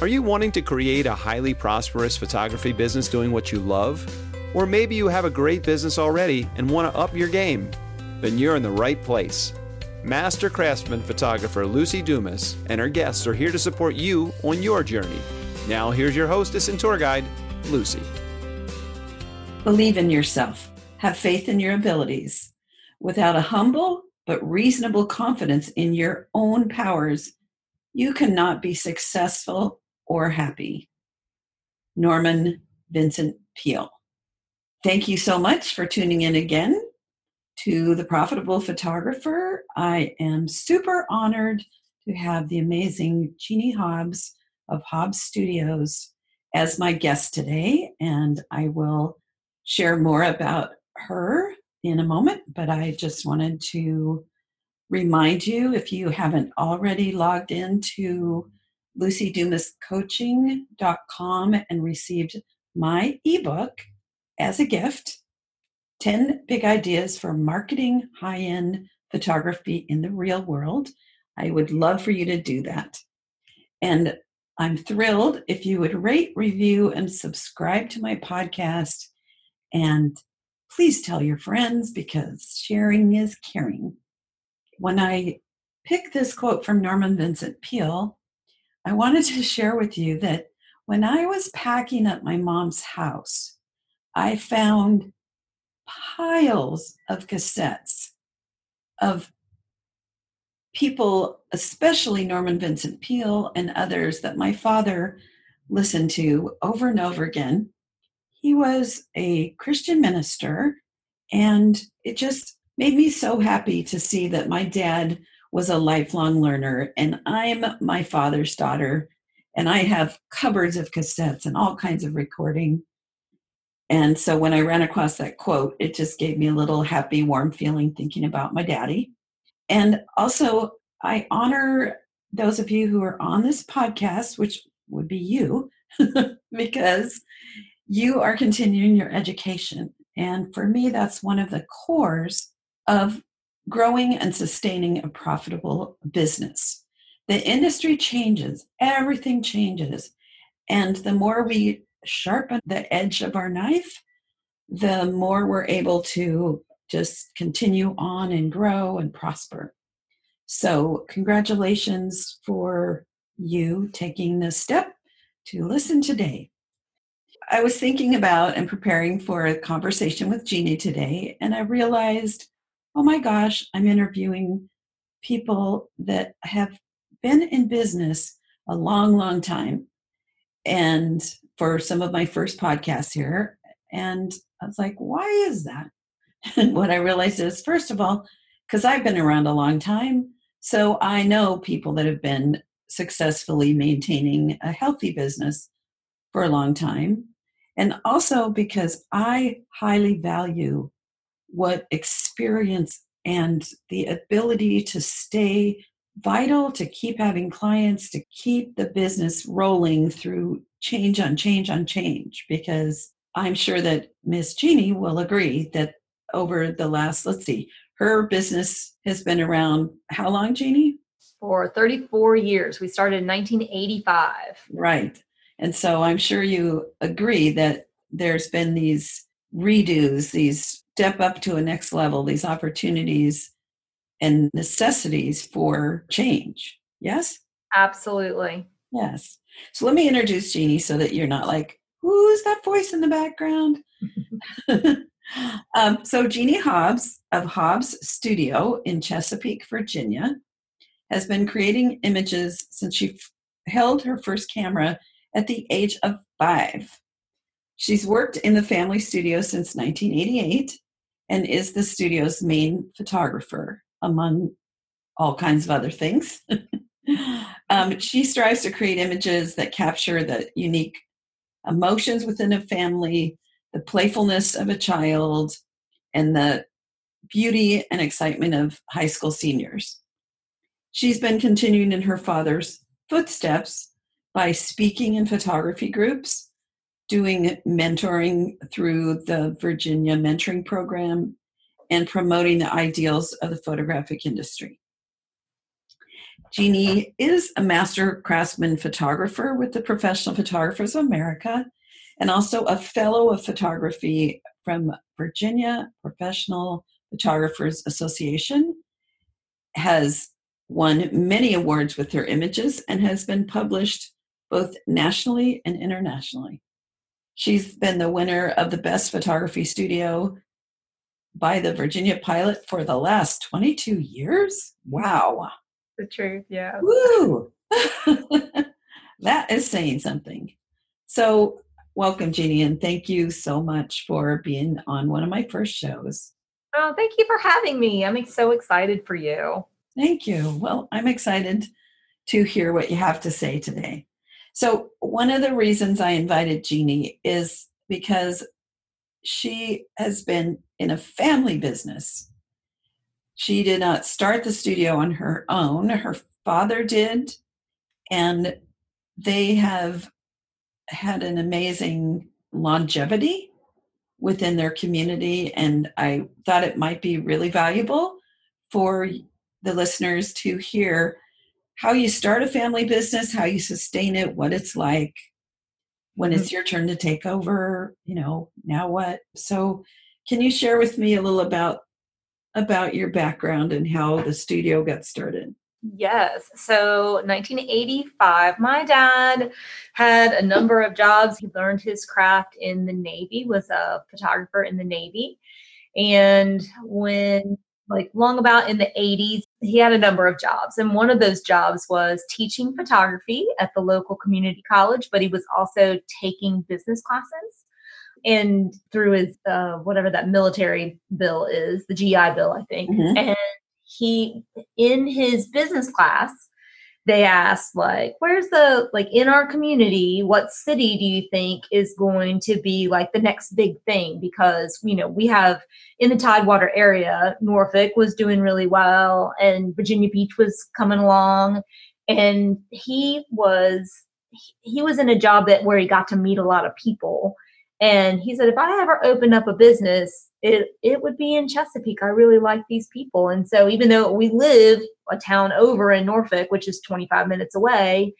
Are you wanting to create a highly prosperous photography business doing what you love? Or maybe you have a great business already and want to up your game? Then you're in the right place. Master craftsman photographer Luci Dumas and her guests are here to support you on your journey. Now, here's your hostess and tour guide, Luci. Believe in yourself, have faith in your abilities. Without a humble but reasonable confidence in your own powers, you cannot be successful or happy. Norman Vincent Peale. Thank you so much for tuning in again to The Profitable Photographer. I am super honored to have the amazing Jeannie Hobbs of Hobbs Studios as my guest today, and I will share more about her in a moment, but I just wanted to remind you if you haven't already logged into lucidumascoaching.com and received my ebook as a gift 10 big ideas for marketing high end photography in the real world. I would love for you to do that. And I'm thrilled if you would rate, review, and subscribe to my podcast. And please tell your friends because sharing is caring. When I picked this quote from Norman Vincent Peale, I wanted to share with you that when I was packing up my mom's house, I found piles of cassettes of people, especially Norman Vincent Peale and others that my father listened to over and over again. He was a Christian minister, and it just made me so happy to see that my dad was a lifelong learner, and I'm my father's daughter, and I have cupboards of cassettes and all kinds of recording and so when I ran across that quote, it just gave me a little happy, warm feeling thinking about my daddy. And also, I honor those of you who are on this podcast, which would be you, because you are continuing your education. And for me, that's one of the cores of growing and sustaining a profitable business. The industry changes, everything changes. And the more we sharpen the edge of our knife, the more we're able to just continue on and grow and prosper. So, congratulations for you taking this step to listen today. I was thinking about and preparing for a conversation with Jeannie today, and I realized, oh my gosh, I'm interviewing people that have been in business a long, long time. And for some of my first podcasts here. And I was like, why is that? And what I realized is, first of all, because I've been around a long time, so I know people that have been successfully maintaining a healthy business for a long time. And also because I highly value what experience and the ability to stay vital to keep having clients, to keep the business rolling through change on change on change because I'm sure that Miss Jeannie will agree that over the last, let's see, her business has been around how long, Jeannie? For 34 years. We started in 1985. Right. And so I'm sure you agree that there's been these redos, these step up to a next level, these opportunities and necessities for change. Yes? Absolutely. Yes. So let me introduce Jeannie so that you're not like, who's that voice in the background? um, so Jeannie Hobbs of Hobbs Studio in Chesapeake, Virginia, has been creating images since she f- held her first camera at the age of five. She's worked in the family studio since 1988 and is the studio's main photographer, among all kinds of other things. um, she strives to create images that capture the unique emotions within a family, the playfulness of a child, and the beauty and excitement of high school seniors. She's been continuing in her father's footsteps by speaking in photography groups, doing mentoring through the Virginia Mentoring Program, and promoting the ideals of the photographic industry. Jeannie is a master craftsman photographer with the Professional Photographers of America and also a fellow of photography from Virginia Professional Photographers Association. Has won many awards with her images and has been published both nationally and internationally. She's been the winner of the Best Photography Studio by the Virginian-Pilot for the last 22 years. Wow. The truth, yeah. Woo! that is saying something. So, welcome, Jeannie, and thank you so much for being on one of my first shows. Oh, thank you for having me. I'm so excited for you. Thank you. Well, I'm excited to hear what you have to say today. So, one of the reasons I invited Jeannie is because she has been in a family business. She did not start the studio on her own, her father did, and they have had an amazing longevity within their community. And I thought it might be really valuable for the listeners to hear how you start a family business, how you sustain it, what it's like when it's mm-hmm. your turn to take over, you know, now what? So can you share with me a little about about your background and how the studio got started? Yes. So 1985, my dad had a number of jobs. He learned his craft in the Navy, was a photographer in the Navy. And when like long about in the 80s, he had a number of jobs. And one of those jobs was teaching photography at the local community college, but he was also taking business classes. And through his, uh, whatever that military bill is, the GI Bill, I think. Mm-hmm. And he, in his business class, they asked like where's the like in our community what city do you think is going to be like the next big thing? Because you know we have in the tidewater area norfolk was doing really well and virginia beach was coming along and he was he was in a job that where he got to meet a lot of people and he said if i ever open up a business it it would be in Chesapeake. I really like these people. And so even though we live a town over in Norfolk, which is 25 minutes away,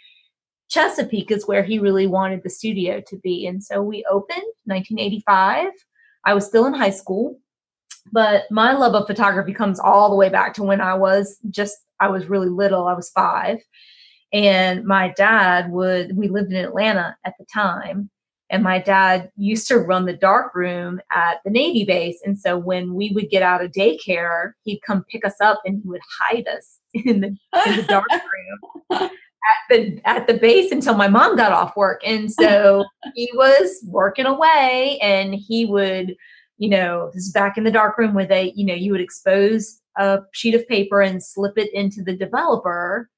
Chesapeake is where he really wanted the studio to be. And so we opened 1985. I was still in high school, but my love of photography comes all the way back to when I was just I was really little. I was 5. And my dad would we lived in Atlanta at the time and my dad used to run the dark room at the Navy base. And so when we would get out of daycare, he'd come pick us up and he would hide us in the, in the dark room at the at the base until my mom got off work. And so he was working away and he would, you know, this is back in the dark room where they, you know, you would expose a sheet of paper and slip it into the developer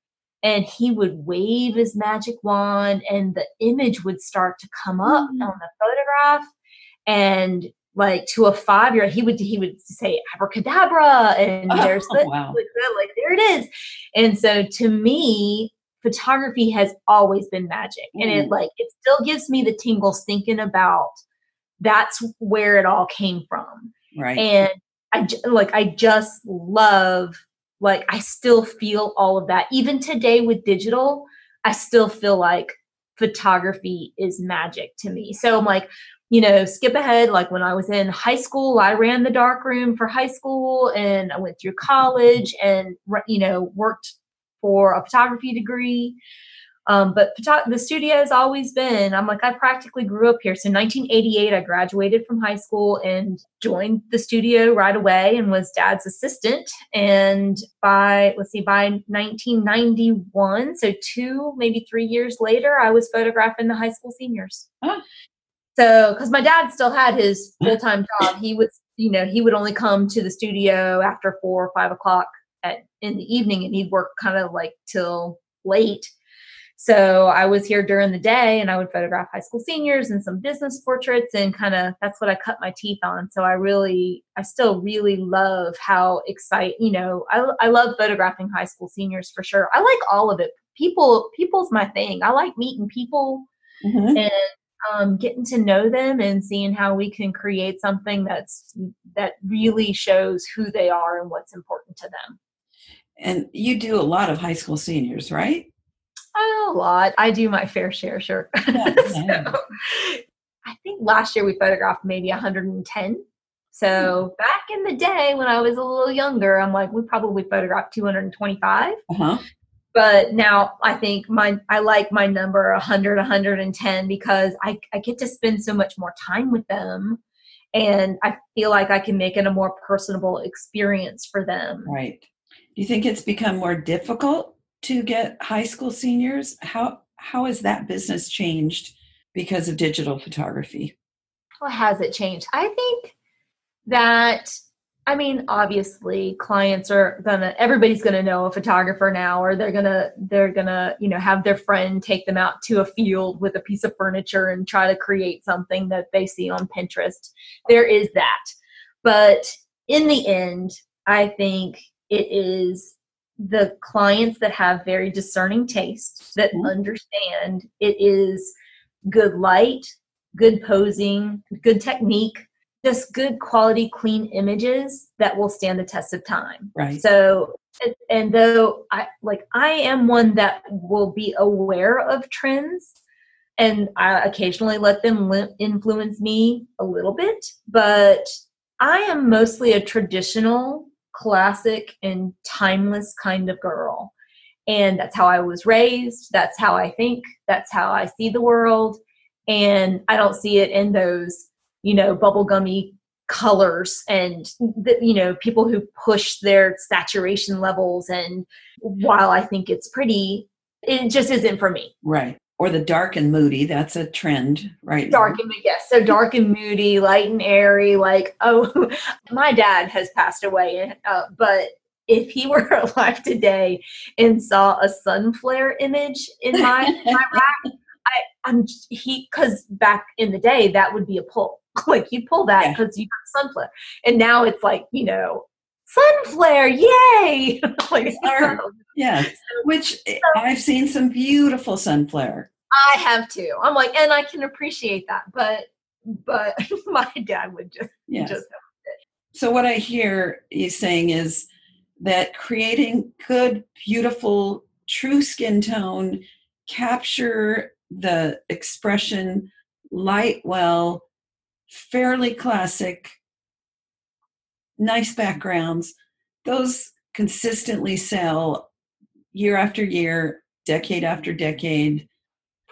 and he would wave his magic wand and the image would start to come up mm-hmm. on the photograph and like to a five year old he would he would say abracadabra and oh, there's the, wow. like, like there it is and so to me photography has always been magic mm. and it like it still gives me the tingles thinking about that's where it all came from right and i like i just love like I still feel all of that. Even today with digital, I still feel like photography is magic to me. So I'm like, you know, skip ahead. Like when I was in high school, I ran the dark room for high school and I went through college and, you know, worked for a photography degree. Um, but the studio has always been, I'm like, I practically grew up here. So 1988, I graduated from high school and joined the studio right away and was dad's assistant. And by, let's see, by 1991, so two, maybe three years later, I was photographing the high school seniors. Huh. So, because my dad still had his full time job, he was, you know, he would only come to the studio after four or five o'clock at, in the evening and he'd work kind of like till late so I was here during the day and I would photograph high school seniors and some business portraits and kind of that's what I cut my teeth on. So I really, I still really love how excite, you know, I, I love photographing high school seniors for sure. I like all of it. People, people's my thing. I like meeting people mm-hmm. and um, getting to know them and seeing how we can create something that's that really shows who they are and what's important to them. And you do a lot of high school seniors, right? A lot. I do my fair share, sure. Yeah, yeah. so, I think last year we photographed maybe 110. So back in the day when I was a little younger, I'm like, we probably photographed 225. Uh-huh. But now I think my I like my number 100, 110 because I, I get to spend so much more time with them and I feel like I can make it a more personable experience for them. Right. Do you think it's become more difficult to get high school seniors? How how has that business changed because of digital photography? Well, has it changed? I think that I mean, obviously, clients are gonna. Everybody's gonna know a photographer now, or they're gonna they're gonna you know have their friend take them out to a field with a piece of furniture and try to create something that they see on Pinterest. There is that, but in the end, I think it is the clients that have very discerning taste that Mhm. understand it is good light, good posing, good technique, just good quality, clean images that will stand the test of time. Right. So, and though I like, I am one that will be aware of trends, and I occasionally let them influence me a little bit. But I am mostly a traditional, classic, and timeless kind of girl, and that's how I was raised. That's how I think. That's how I see the world, and I don't see it in those you know bubblegummy colors and the, you know people who push their saturation levels and while i think it's pretty it just isn't for me Right. Or the dark and moody. That's a trend, right? now. dark and moody yes so dark and moody light and airy like oh my dad has passed away uh, but if he were alive today and saw a sun flare image in my my rack i i'm he because back in the day that would be a pull like you pull that Yeah. because you got sun flare and now it's like you know sun flare yay like. Yeah. Which eh, I've seen some beautiful sun flare. I have too. I'm like and i can appreciate that but but my dad would just Yes. just So what I hear you saying is that creating good, beautiful, true skin tone, capture the expression light well, fairly classic, nice backgrounds, those consistently sell year after year, decade after decade,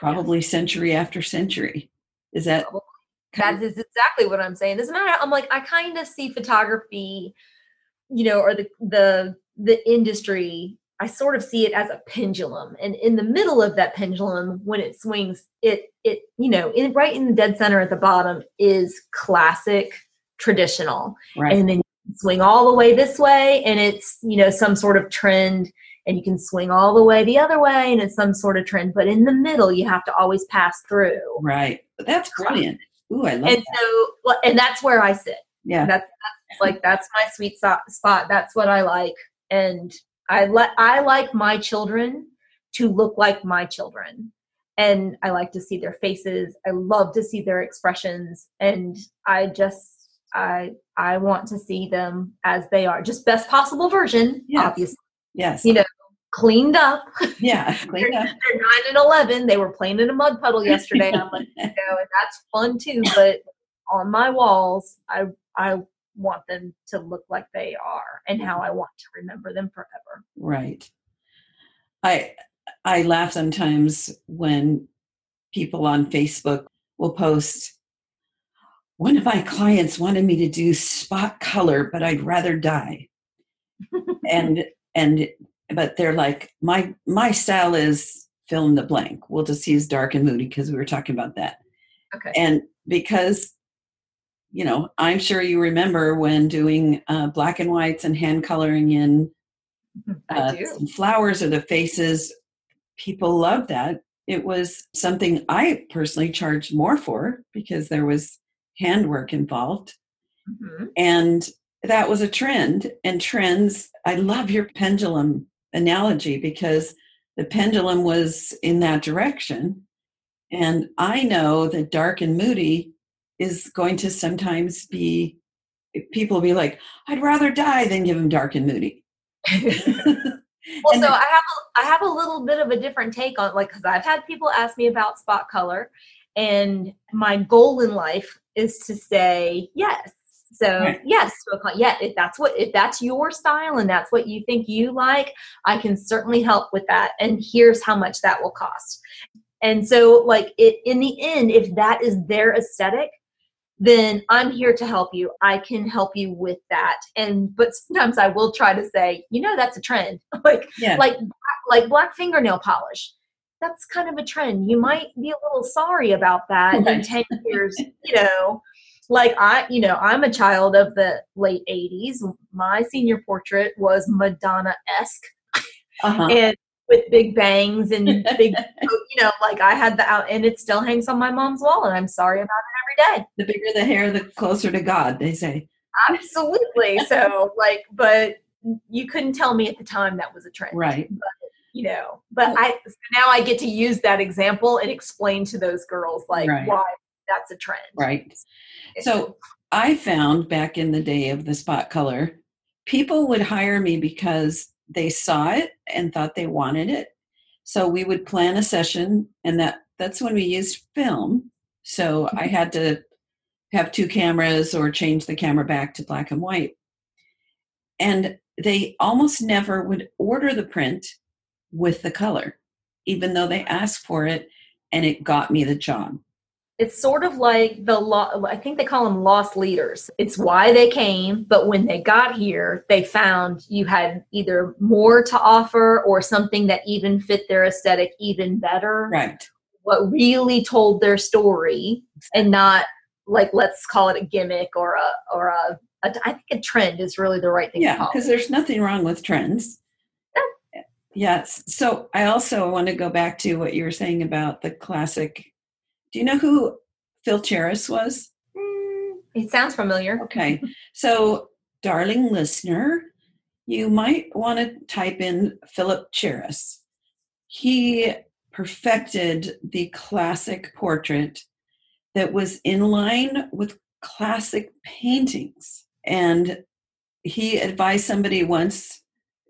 probably century after century. Is that That is exactly what I'm saying. Doesn't matter. I'm like, I kind of see photography, you know, or the the the industry. I sort of see it as a pendulum, and in the middle of that pendulum, when it swings, it it you know, in right in the dead center at the bottom is classic, traditional, right? and then swing all the way this way, and it's you know some sort of trend. And you can swing all the way the other way, and it's some sort of trend. But in the middle, you have to always pass through. Right. But that's brilliant. Ooh, I love and that. so well, and that's where i sit Yeah. that's, that's like that's my sweet so- spot that's what i like and i let i like my children to look like my children and i like to see their faces i love to see their expressions and i just i i want to see them as they are just best possible version Yes. obviously Yes. you know cleaned up Yeah. Clean up. they're nine and eleven. They were playing in a mud puddle yesterday. I'm like, you know, and that's fun too. But on my walls, I I want them to look like they are, and how I want to remember them forever. Right. I I laugh sometimes when people on Facebook will post one of my clients wanted me to do spot color, but I'd rather die. and and but they're like my my style is fill in the blank. We'll just use dark and moody because we were talking about that. Okay. And because you know, I'm sure you remember when doing uh, black and whites and hand coloring in uh, some flowers or the faces. People love that. It was something I personally charged more for because there was handwork involved. Mhm. And that was a trend. And trends, I love your pendulum analogy because the pendulum was in that direction. And I know that dark and moody is going to sometimes be, people be like, I'd rather die than give him dark and moody. well, And so I have a, I have a little bit of a different take on like because I've had people ask me about spot color, and my goal in life is to say yes. So Right. yes, to a client. Yeah, if that's what if that's your style and that's what you think you like, I can certainly help with that. And here's how much that will cost. And so, like it in the end, if that is their aesthetic, then I'm here to help you. I can help you with that. And but sometimes I will try to say, you know, that's a trend. like yeah. like like black fingernail polish. That's kind of a trend. You might be a little sorry about that in 10 years, you know. Like I, you know, I'm a child of the late 80s. My senior portrait was Madonna-esque uh-huh. and with big bangs and big you know, like I had the out and it still hangs on my mom's wall and I'm sorry about it every day. the bigger the hair, the closer to God, they say. Absolutely. so like but you couldn't tell me at the time that was a trend. Right. you know but i so now i get to use that example and explain to those girls like Right. why that's a trend Right. So I found back in the day of the spot color, people would hire me because they saw it and thought they wanted it. So we would plan a session and that that's when we used film. So I mm-hmm. had to have two cameras or change the camera back to black and white. And they almost never would order the print with the color, even though they asked for it and it got me the job. It's sort of like the law i think they call them loss leaders it's why they came but when they got here they found you had either more to offer or something that even fit their aesthetic even better Right. what really told their story and not like let's call it a gimmick or a or a, a I think a trend is really the right thing to Yeah, because there's nothing wrong with trends. Yes. So I also want to go back to what you were saying about the classic. Do you know who Phil Charis was? Mm, it sounds familiar. Okay. So, darling listener, you might want to type in Phillip Charis. He perfected the classic portrait that was in line with classic paintings. And he advised somebody once,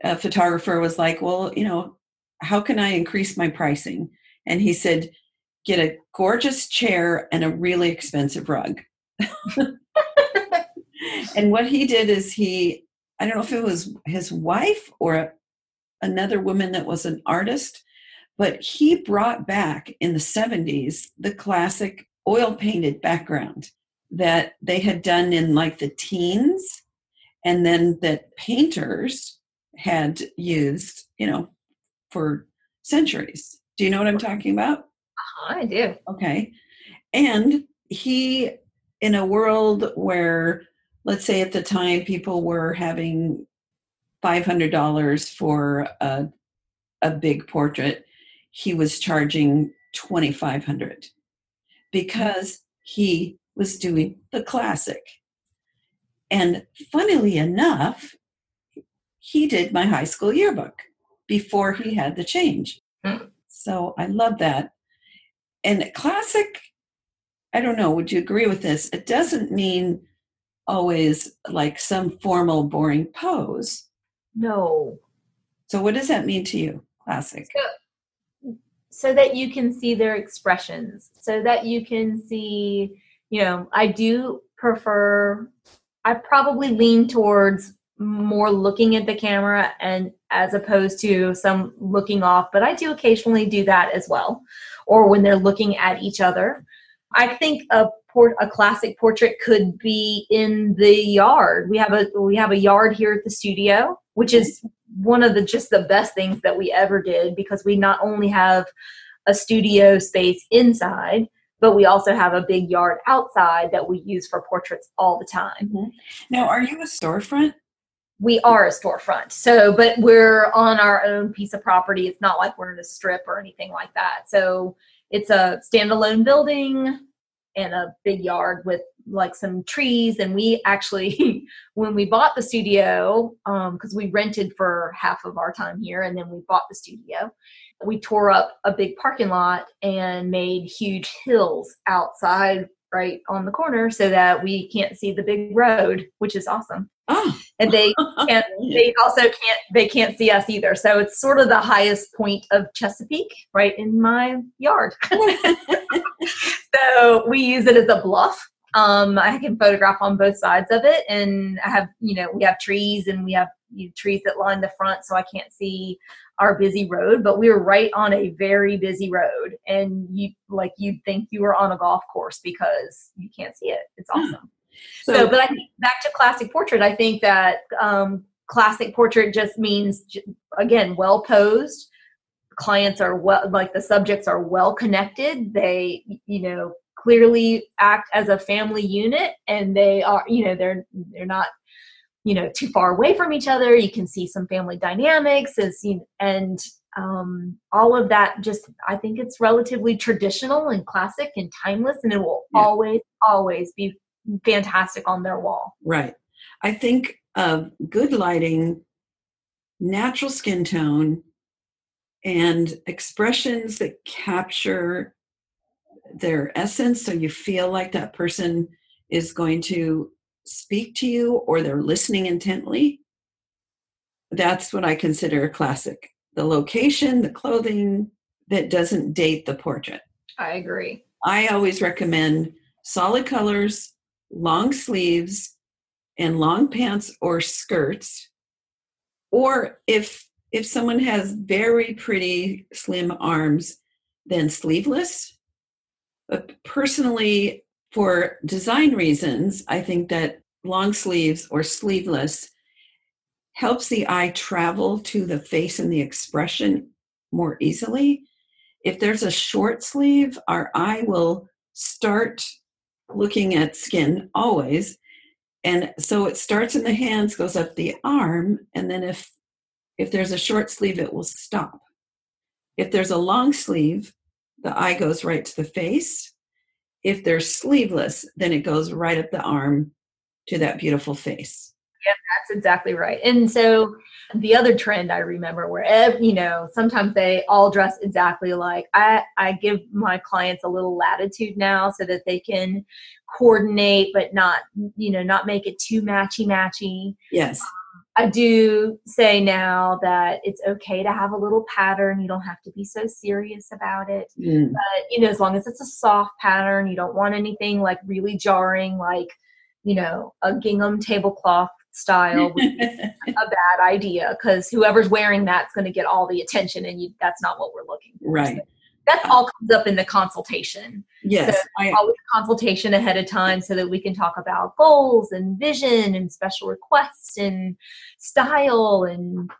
a photographer was like, Well, you know, how can I increase my pricing? And he said, Get a gorgeous chair and a really expensive rug. and what he did is he, I don't know if it was his wife or another woman that was an artist, but he brought back in the 70s the classic oil painted background that they had done in like the teens and then that painters had used, you know, for centuries. Do you know what I'm talking about? I do. Okay. And he, in a world where, let's say at the time, people were having $500 for a, a big portrait, he was charging 2500 because he was doing the classic. And funnily enough, he did my high school yearbook before he had the change. Hmm. So I love that. And classic, I don't know, would you agree with this? It doesn't mean always like some formal, boring pose. No. So what does that mean to you, classic? So that you can see their expressions, so that you can see, you know, I do prefer, I probably lean towards more looking at the camera and as opposed to some looking off, but I do occasionally do that as well. Or when they're looking at each other. I think a port a classic portrait could be in the yard. We have a we have a yard here at the studio, which is one of the just the best things that we ever did because we not only have a studio space inside, but we also have a big yard outside that we use for portraits all the time. Mm-hmm. Now, are you a storefront? We are a storefront. So, but we're on our own piece of property. It's not like we're in a strip or anything like that. So, it's a standalone building and a big yard with like some trees and we actually when we bought the studio um, because we rented for half of our time here and then we bought the studio we tore up a big parking lot and made huge hills outside right on the corner so that we can't see the big road which is awesome Oh, and they can't they also can't they can't see us either. So it's sort of the highest point of chesapeake right in my yard. So we use it as a bluff. Um, i can photograph on both sides of it. And i have you know we have trees and we have you know, trees that line the front so i can't see our busy road. But we were right on a very busy road. And you like you'd think you were on a golf course because you can't see it. It's awesome so, so, but I think back to classic portrait, I think that um, classic portrait just means, again, well posed. Clients are well, like the subjects are well connected. They, you know, clearly act as a family unit, and they are, you know, they're they're not, you know, too far away from each other. You can see some family dynamics as you, and um, all of that. Just, I think it's relatively traditional and classic and timeless, and it will yeah. always, always be fantastic on their wall. Right. I think of good lighting, natural skin tone, and expressions that capture their essence so you feel like that person is going to speak to you or they're listening intently. That's what I consider a classic. The location, the clothing that doesn't date the portrait. I agree. I always recommend solid colors, long sleeves and long pants or skirts. Or if if someone has very pretty slim arms then sleeveless. But personally for design reasons i think that long sleeves or sleeveless helps the eye travel to the face and the expression more easily. If there's a short sleeve our eye will start looking at skin always. And so it starts in the hands, goes up the arm, and then if if there's a short sleeve, it will stop. If there's a long sleeve, the eye goes right to the face. If they're sleeveless, then it goes right up the arm to that beautiful face. Yeah, that's exactly right. And so the other trend I remember where you know sometimes they all dress exactly alike. I I give my clients a little latitude now so that they can coordinate but not you know not make it too matchy matchy. Yes. I do say now that it's okay to have a little pattern. You don't have to be so serious about it. Mm. But, you know, as long as it's a soft pattern, you don't want anything like really jarring, like, you know, a gingham tablecloth style a bad idea because whoever's wearing that's going to get all the attention and you, that's not what we're looking for. Right. So that all comes up in the consultation. Yes. So I, always consultation ahead of time so that we can talk about goals and vision and special requests and style and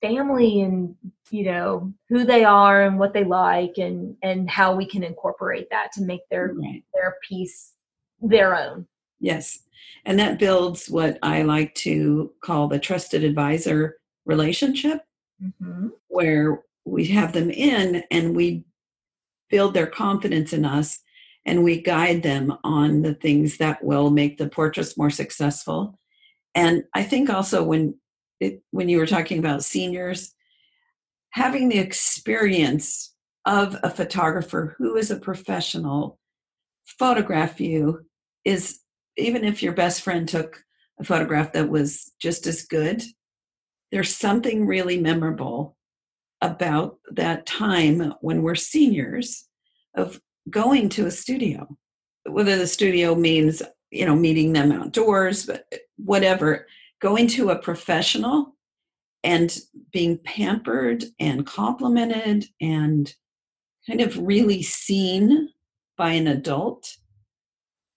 family and you know who they are and what they like and and how we can incorporate that to make their right. their piece their own Yes. And that builds what I like to call the trusted advisor relationship, mm-hmm. where we have them in and we build their confidence in us and we guide them on the things that will make the portraits more successful. And I think also when it, when you were talking about seniors, having the experience of a photographer who is a professional photograph you is even if your best friend took a photograph that was just as good, there's something really memorable about that time when we're seniors of going to a studio. Whether the studio means, you know, meeting them outdoors, but whatever, going to a professional and being pampered and complimented and kind of really seen by an adult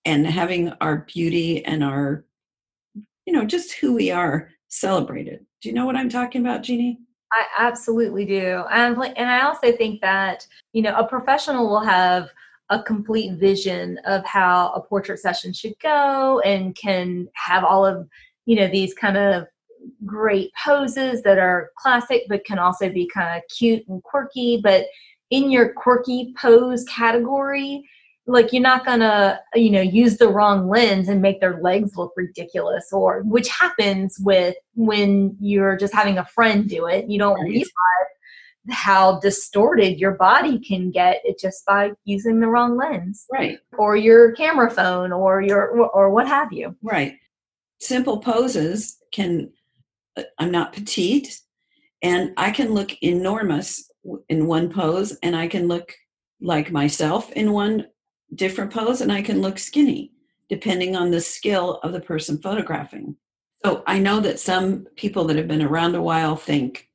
and having our beauty and our you know just who we are celebrated. Do you know what i'm talking about jeannie? I absolutely do. And and i also think that you know a professional will have a complete vision of how a portrait session should go and can have all of you know these kind of great poses that are classic but can also be kind of cute and quirky. But in your quirky pose category like you're not gonna you know use the wrong lens and make their legs look ridiculous or which happens with when you're just having a friend do it. You don't realize how distorted your body can get it just by using the wrong lens right. or your camera phone or your or what have you. Right. Simple poses can uh, I'm not petite and I can look enormous in one pose and I can look like myself in one different pose and I can look skinny depending on the skill of the person photographing. So I know that some people that have been around a while think,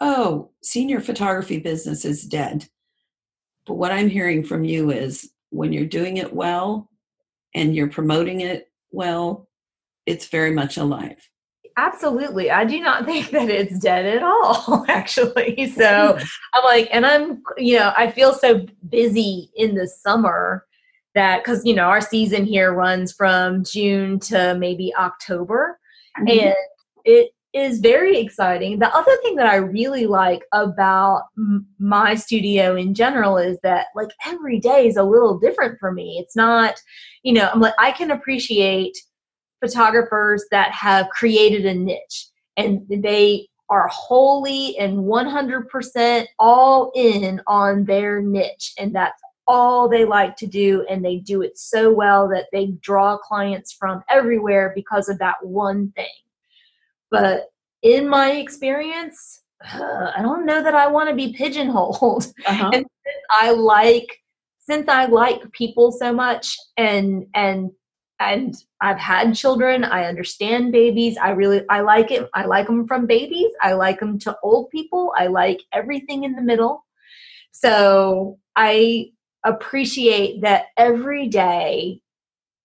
oh, senior photography business is dead. But what I'm hearing from you is when you're doing it well and you're promoting it well, it's very much alive. Absolutely. I do not think that it's dead at all, actually. So I'm like, and I'm, you know, I feel so busy in the summer that because, you know, our season here runs from June to maybe October. Mm-hmm. And it is very exciting. The other thing that I really like about m- my studio in general is that like every day is a little different for me. It's not, you know, I'm like I can appreciate photographers that have created a niche and they are wholly and 100% all in on their niche and that's all they like to do and they do it so well that they draw clients from everywhere because of that one thing but in my experience, uh, I don't know that I want to be pigeonholed. Uh-huh. and since I like since I like people so much and and and I've had children, I understand babies. I really I like it. I like them from babies. I like them to old people. I like everything in the middle. So I appreciate that every day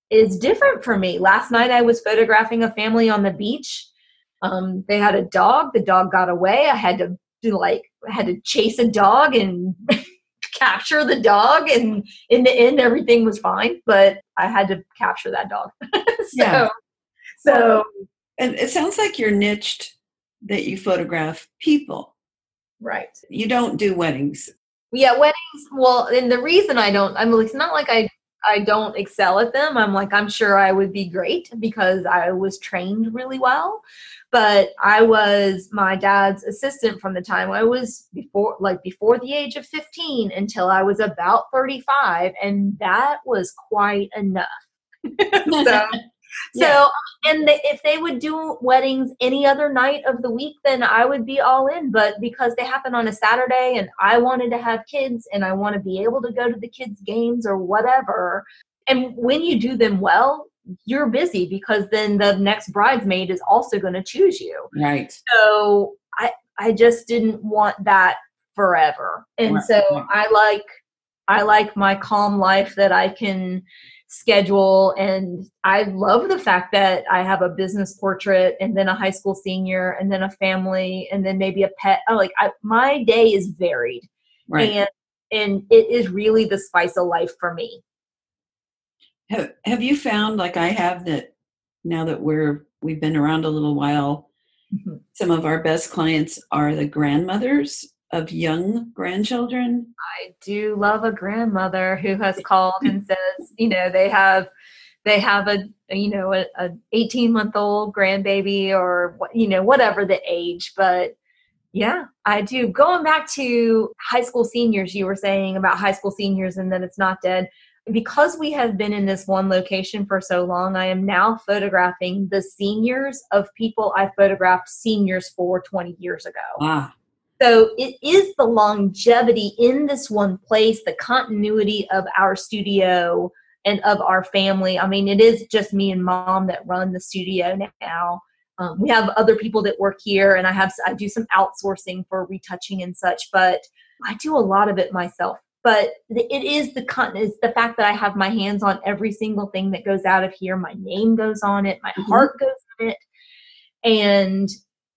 is different for me. Last night I was photographing a family on the beach um, they had a dog. The dog got away. I had to do like I had to chase a dog and capture the dog. And in the end, everything was fine. But I had to capture that dog. so, yeah. So, and it sounds like you're niched that you photograph people. Right. You don't do weddings. Yeah, weddings. Well, and the reason I don't, I'm like it's not like I I don't excel at them. I'm like, I'm sure I would be great because I was trained really well. But I was my dad's assistant from the time I was before, like before the age of 15 until I was about 35. And that was quite enough. so, yeah. So, and if they would do weddings any other night of the week, then I would be all in. But because they happen on a Saturday and I wanted to have kids and I want to be able to go to the kids' games or whatever, and when you do them well, you're busy because then the next bridesmaid is also going to choose you. Right. So I I just didn't want that forever. And right. so I like I like my calm life that I can schedule. And i love the fact that i have a business portrait and then a high school senior and then a family and then maybe a pet. Oh, like I, my day is varied. Right. and and it is really the spice of life for me. Have, have you found like i have that now that we're we've been around a little while mm-hmm. some of our best clients are the grandmothers of young grandchildren? I do love a grandmother who has called and says, you know, they have they have a you know a, a 18 month old grandbaby or you know whatever the age but yeah i do. Going back to high school seniors you were saying about high school seniors and that it's not dead. Because we have been in this one location for so long i am now photographing the seniors of people i photographed seniors for 20 years ago. Ah so it is the longevity in this one place, the continuity of our studio and of our family. I mean, it is just me and mom that run the studio now. Um, we have other people that work here, and I have I do some outsourcing for retouching and such, but I do a lot of it myself. But it is the is the fact that I have my hands on every single thing that goes out of here. My name goes on it, my mm-hmm. heart goes on it, and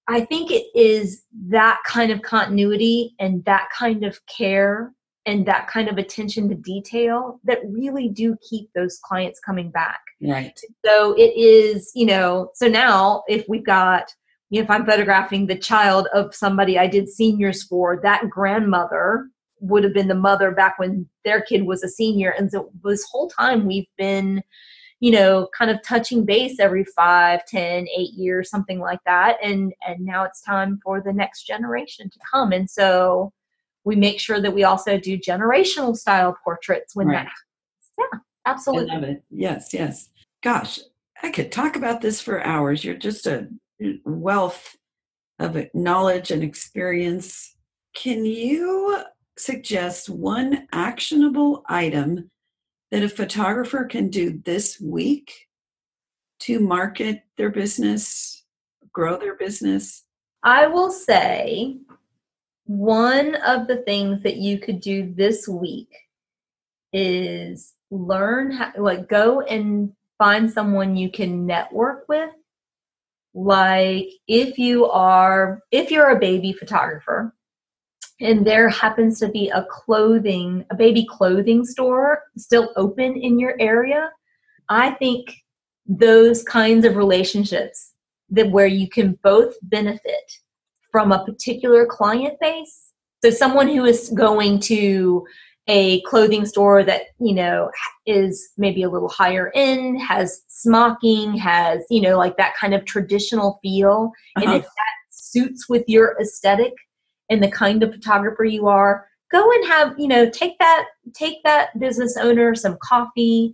I think it is that kind of continuity and that kind of care and that kind of attention to detail that really do keep those clients coming back. Right. So it is, you know, so now if we've got, you know, if I'm photographing the child of somebody I did seniors for, that grandmother would have been the mother back when their kid was a senior. And so this whole time we've been you know kind of touching base every five ten eight years something like that. And and now it's time for the next generation to come. And so we make sure that we also do generational style portraits when right. that happens. Yeah absolutely. yes yes. Gosh i could talk about this for hours. You're just a wealth of knowledge and experience. Can you suggest one actionable item that a photographer can do this week to market their business, grow their business? I will say one of the things that you could do this week is learn how, like go and find someone you can network with like if you are if you're a baby photographer and there happens to be a clothing a baby clothing store still open in your area. I think those kinds of relationships that where you can both benefit from a particular client base. So someone who is going to a clothing store that you know is maybe a little higher end has smocking has you know like that kind of traditional feel. Uh-huh. and if that suits with your aesthetic and the kind of photographer you are go and have you know take that take that business owner some coffee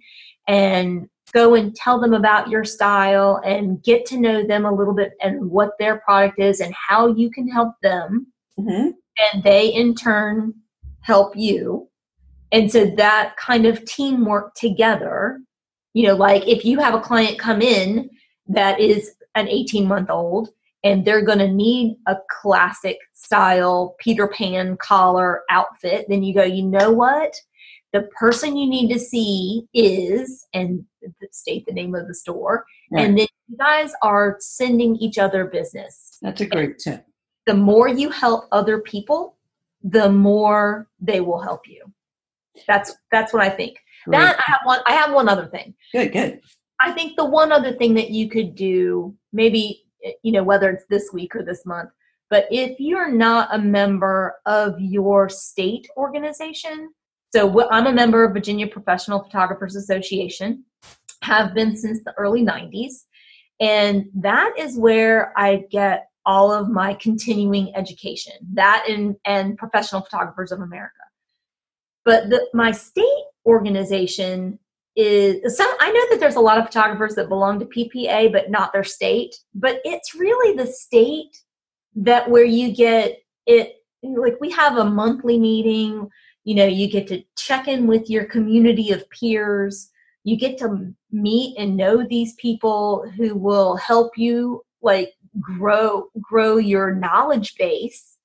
and go and tell them about your style and get to know them a little bit and what their product is and how you can help them mm-hmm. and they in turn help you and so that kind of teamwork together, you know, like if you have a client come in that is an 18 month old and they're going to need a classic style Peter Pan collar outfit, then you go, you know what? The person you need to see is, and state the name of the store, right. and then you guys are sending each other business. That's a great tip. The more you help other people, the more they will help you. That's that's what I think. Great. That I have one. I have one other thing. Good, good. I think the one other thing that you could do, maybe Eh, you know whether it's this week or this month, but if you're not a member of your state organization, so I'm a member of Virginia Professional Photographers Association, have been since the early 90s, and that is where I get all of my continuing education. That and and Professional Photographers of America. But the, my state organization is some I know that there's a lot of photographers that belong to PPA but not their state, but it's really the state that where you get it like we have a monthly meeting, you know, you get to check in with your community of peers, you get to meet and know these people who will help you like grow grow your knowledge base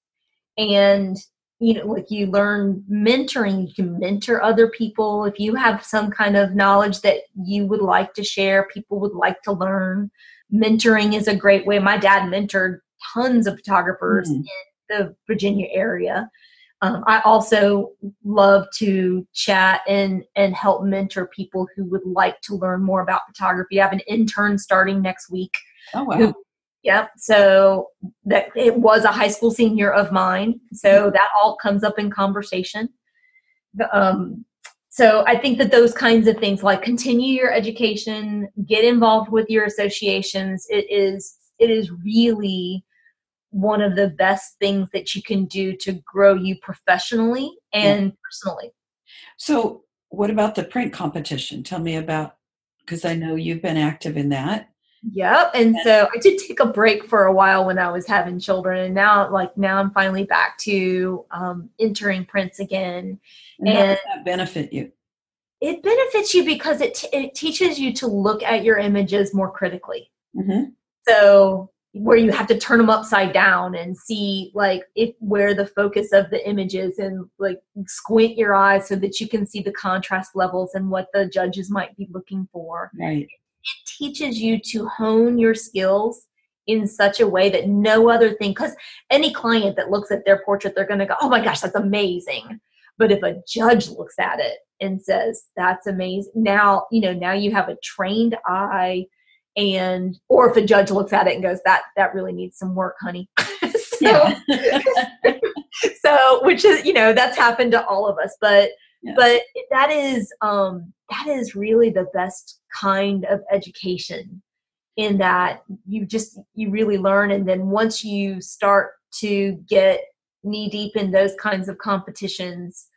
and you know like you learn mentoring you can mentor other people. If you have some kind of knowledge that you would like to share people would like to learn. Mentoring is a great way. My dad mentored tons of photographers mm. in the virginia area. Um, i also love to chat and and help mentor people who would like to learn more about photography. I have an intern starting next week oh wow. who, Yep. So that it was a high school senior of mine. So mm-hmm. that all comes up in conversation. Um, so I think that those kinds of things, like continue your education, get involved with your associations, it is it is really one of the best things that you can do to grow you professionally and yeah. personally. So, what about the print competition? Tell me about because I know you've been active in that. Yep. And so I did take a break for a while when I was having children, and now, like now, I'm finally back to um, entering prints again. And, and how does that benefit you? It benefits you because it t- it teaches you to look at your images more critically. Mm-hmm. So where you have to turn them upside down and see like if where the focus of the image is and like squint your eyes so that you can see the contrast levels and what the judges might be looking for right it teaches you to hone your skills in such a way that no other thing because any client that looks at their portrait they're going to go oh my gosh that's amazing. But if a judge looks at it and says that's amazing now you know now you have a trained eye and or if a judge looks at it and goes that that really needs some work honey. So so which is you know that's happened to all of us but yeah. but that is um that is really the best kind of education in that you just you really learn and then once you start to get knee deep in those kinds of competitions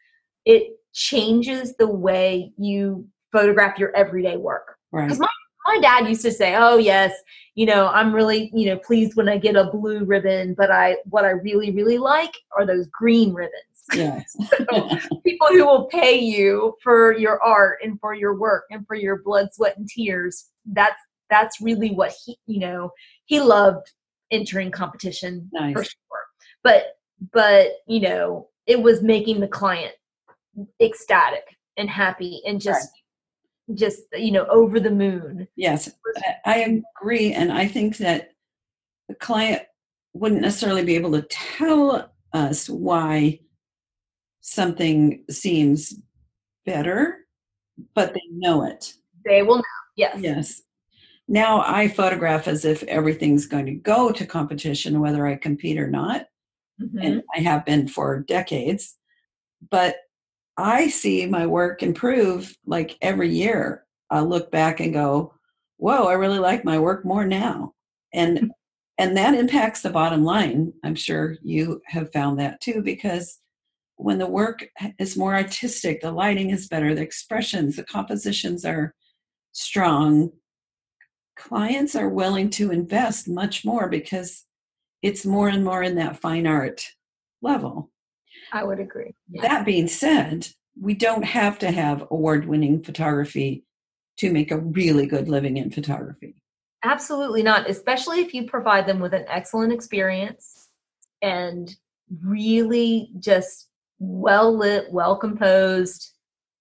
it changes the way you photograph your everyday work right my, my dad used to say, "Oh yes, you know, I'm really, you know, pleased when I get a blue ribbon, but I what I really really like are those green ribbons." Yes. so people who will pay you for your art and for your work and for your blood, sweat and tears. That's that's really what he, you know, he loved entering competition Nice. for sure. But but, you know, it was making the client ecstatic and happy and just just you know over the moon Yes, I agree. And I think that the client wouldn't necessarily be able to tell us why something seems better, but they know it. they will know yes Yes. Now I photograph as if everything's going to go to competition, whether I compete or not. Mhm. And I have been for decades. But I see my work improve like every year. I'll look back and go, whoa, I really like my work more now. And and that impacts the bottom line. I'm sure you have found that too, because when the work is more artistic, the lighting is better, the expressions, the compositions are strong, clients are willing to invest much more because it's more and more in that fine art level. i would agree That being said, we don't have to have award winning photography to make a really good living in photography. Absolutely not, especially if you provide them with an excellent experience and really just well lit, well composed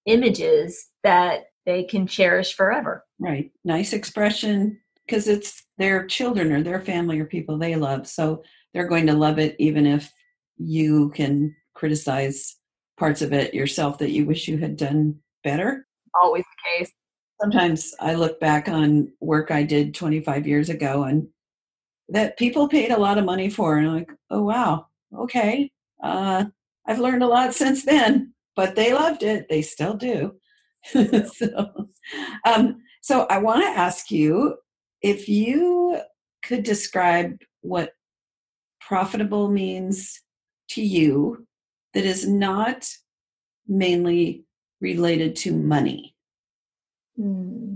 images that they can cherish forever. Right. Nice expression because it's their children or their family or people they love. So they're going to love it even if you can criticize parts of it yourself that you wish you had done better. Always the case. Sometimes I look back on work I did 25 years ago and that people paid a lot of money for. And I'm like, oh, wow, okay. Uh, I've learned a lot since then, but they loved it. They still do. so, um, so I want to ask you if you could describe what profitable means to you that is not mainly related to money. Hmm,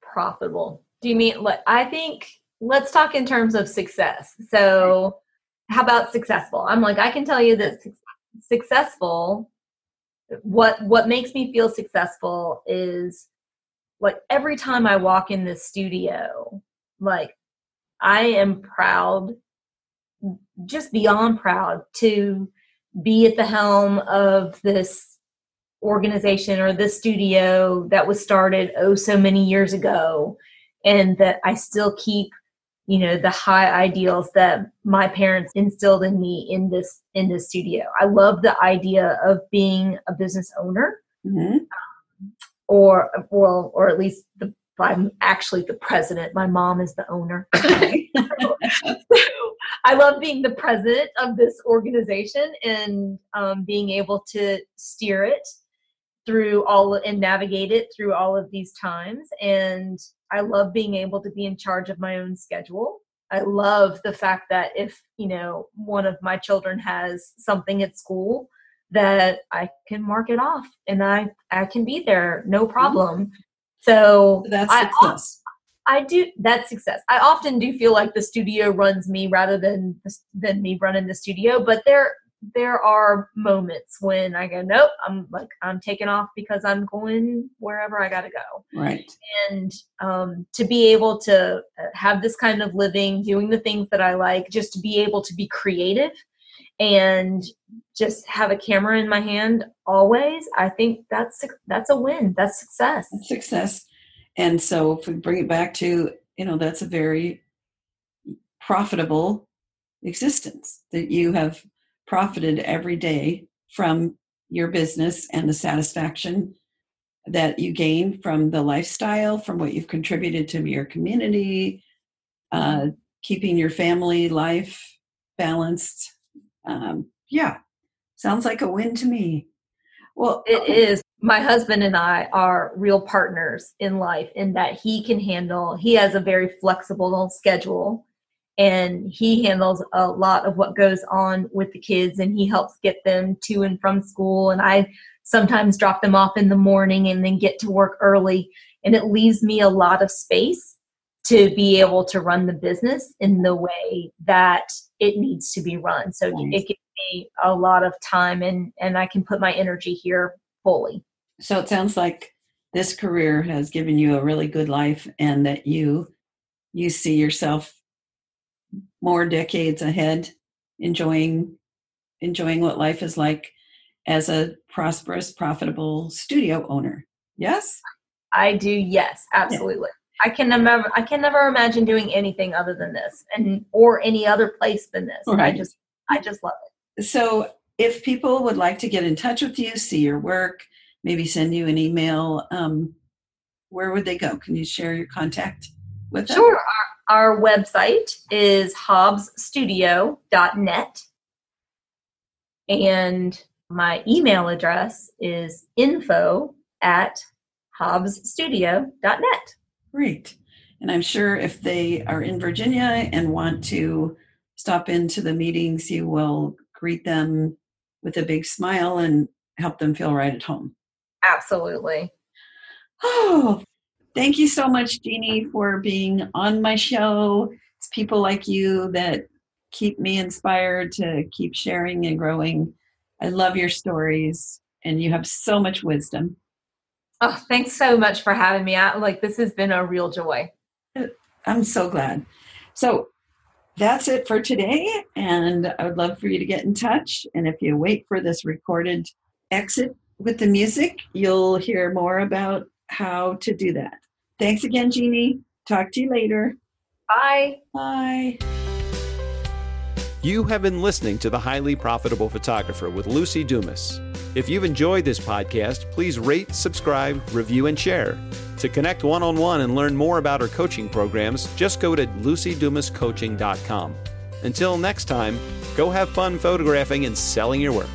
profitable. Do you mean I think let's talk in terms of success. So how about successful? I'm like I can tell you that successful what what makes me feel successful is like every time I walk in this studio, like I am proud just beyond proud to be at the helm of this organization or this studio that was started oh so many years ago and that I still keep you know the high ideals that my parents instilled in me in this in this studio. I love the idea of being a business owner Mhm. or well or at least the I'm actually the president. My mom is the owner. so I love being the president of this organization and um, being able to steer it through all and navigate it through all of these times. And I love being able to be in charge of my own schedule. I love the fact that if, you know, one of my children has something at school, that I can mark it off and I, I can be there, no problem. So That's I, success. I do that's success. I often do feel like the studio runs me rather than than me running the studio, but there there are moments when I go, nope, I'm like I'm taking off because I'm going wherever I got to go. Right. And um, to be able to uh, have this kind of living, doing the things that I like, just to be able to be creative and just have a camera in my hand always, I think that's that's a win. That's success. success. And so if we bring it back to, you know, that's a very profitable existence that you have profited every day from your business and the satisfaction that you gain from the lifestyle, from what you've contributed to your community, uh, keeping your family life balanced. Um, yeah, sounds like a win to me. Well, It is. My husband and I are real partners in life in that he can handle, he has a very flexible schedule and he handles a lot of what goes on with the kids and he helps get them to and from school. And I sometimes drop them off in the morning and then get to work early. and it leaves me a lot of space to be able to run the business in the way that it needs to be run. So nice. it gives me a lot of time and and I can put my energy here fully. So it sounds like this career has given you a really good life and that you you see yourself more decades ahead enjoying enjoying what life is like as a prosperous profitable studio owner. Yes? I do yes absolutely. Yeah. i can never i can never imagine doing anything other than this and or any other place than this. Right. i just i just love it. So if people would like to get in touch with you see your work maybe send you an email um, where would they go? Can you share your contact with them? Sure our website is hobbsstudio.net and my email address is info at hobbsstudio.net. Great. And I'm sure if they are in Virginia and want to stop into the meetings, you will greet them with a big smile and help them feel right at home. Absolutely. Oh, thank you so much, Jeannie, for being on my show. It's people like you that keep me inspired to keep sharing and growing. I love your stories and you have so much wisdom. Oh, thanks so much for having me. I, like this has been a real joy. I'm so glad. So that's it for today. And I would love for you to get in touch. And if you wait for this recorded exit with the music, you'll hear more about how to do that. Thanks again, Jeannie. Talk to you later. Bye. Bye. You have been listening to The Highly Profitable Photographer with Luci Dumas. If you've enjoyed this podcast, please rate, subscribe, review, and share. To connect one on one and learn more about our coaching programs, just go to lucidumascoaching.com. Until next time, go have fun photographing and selling your work.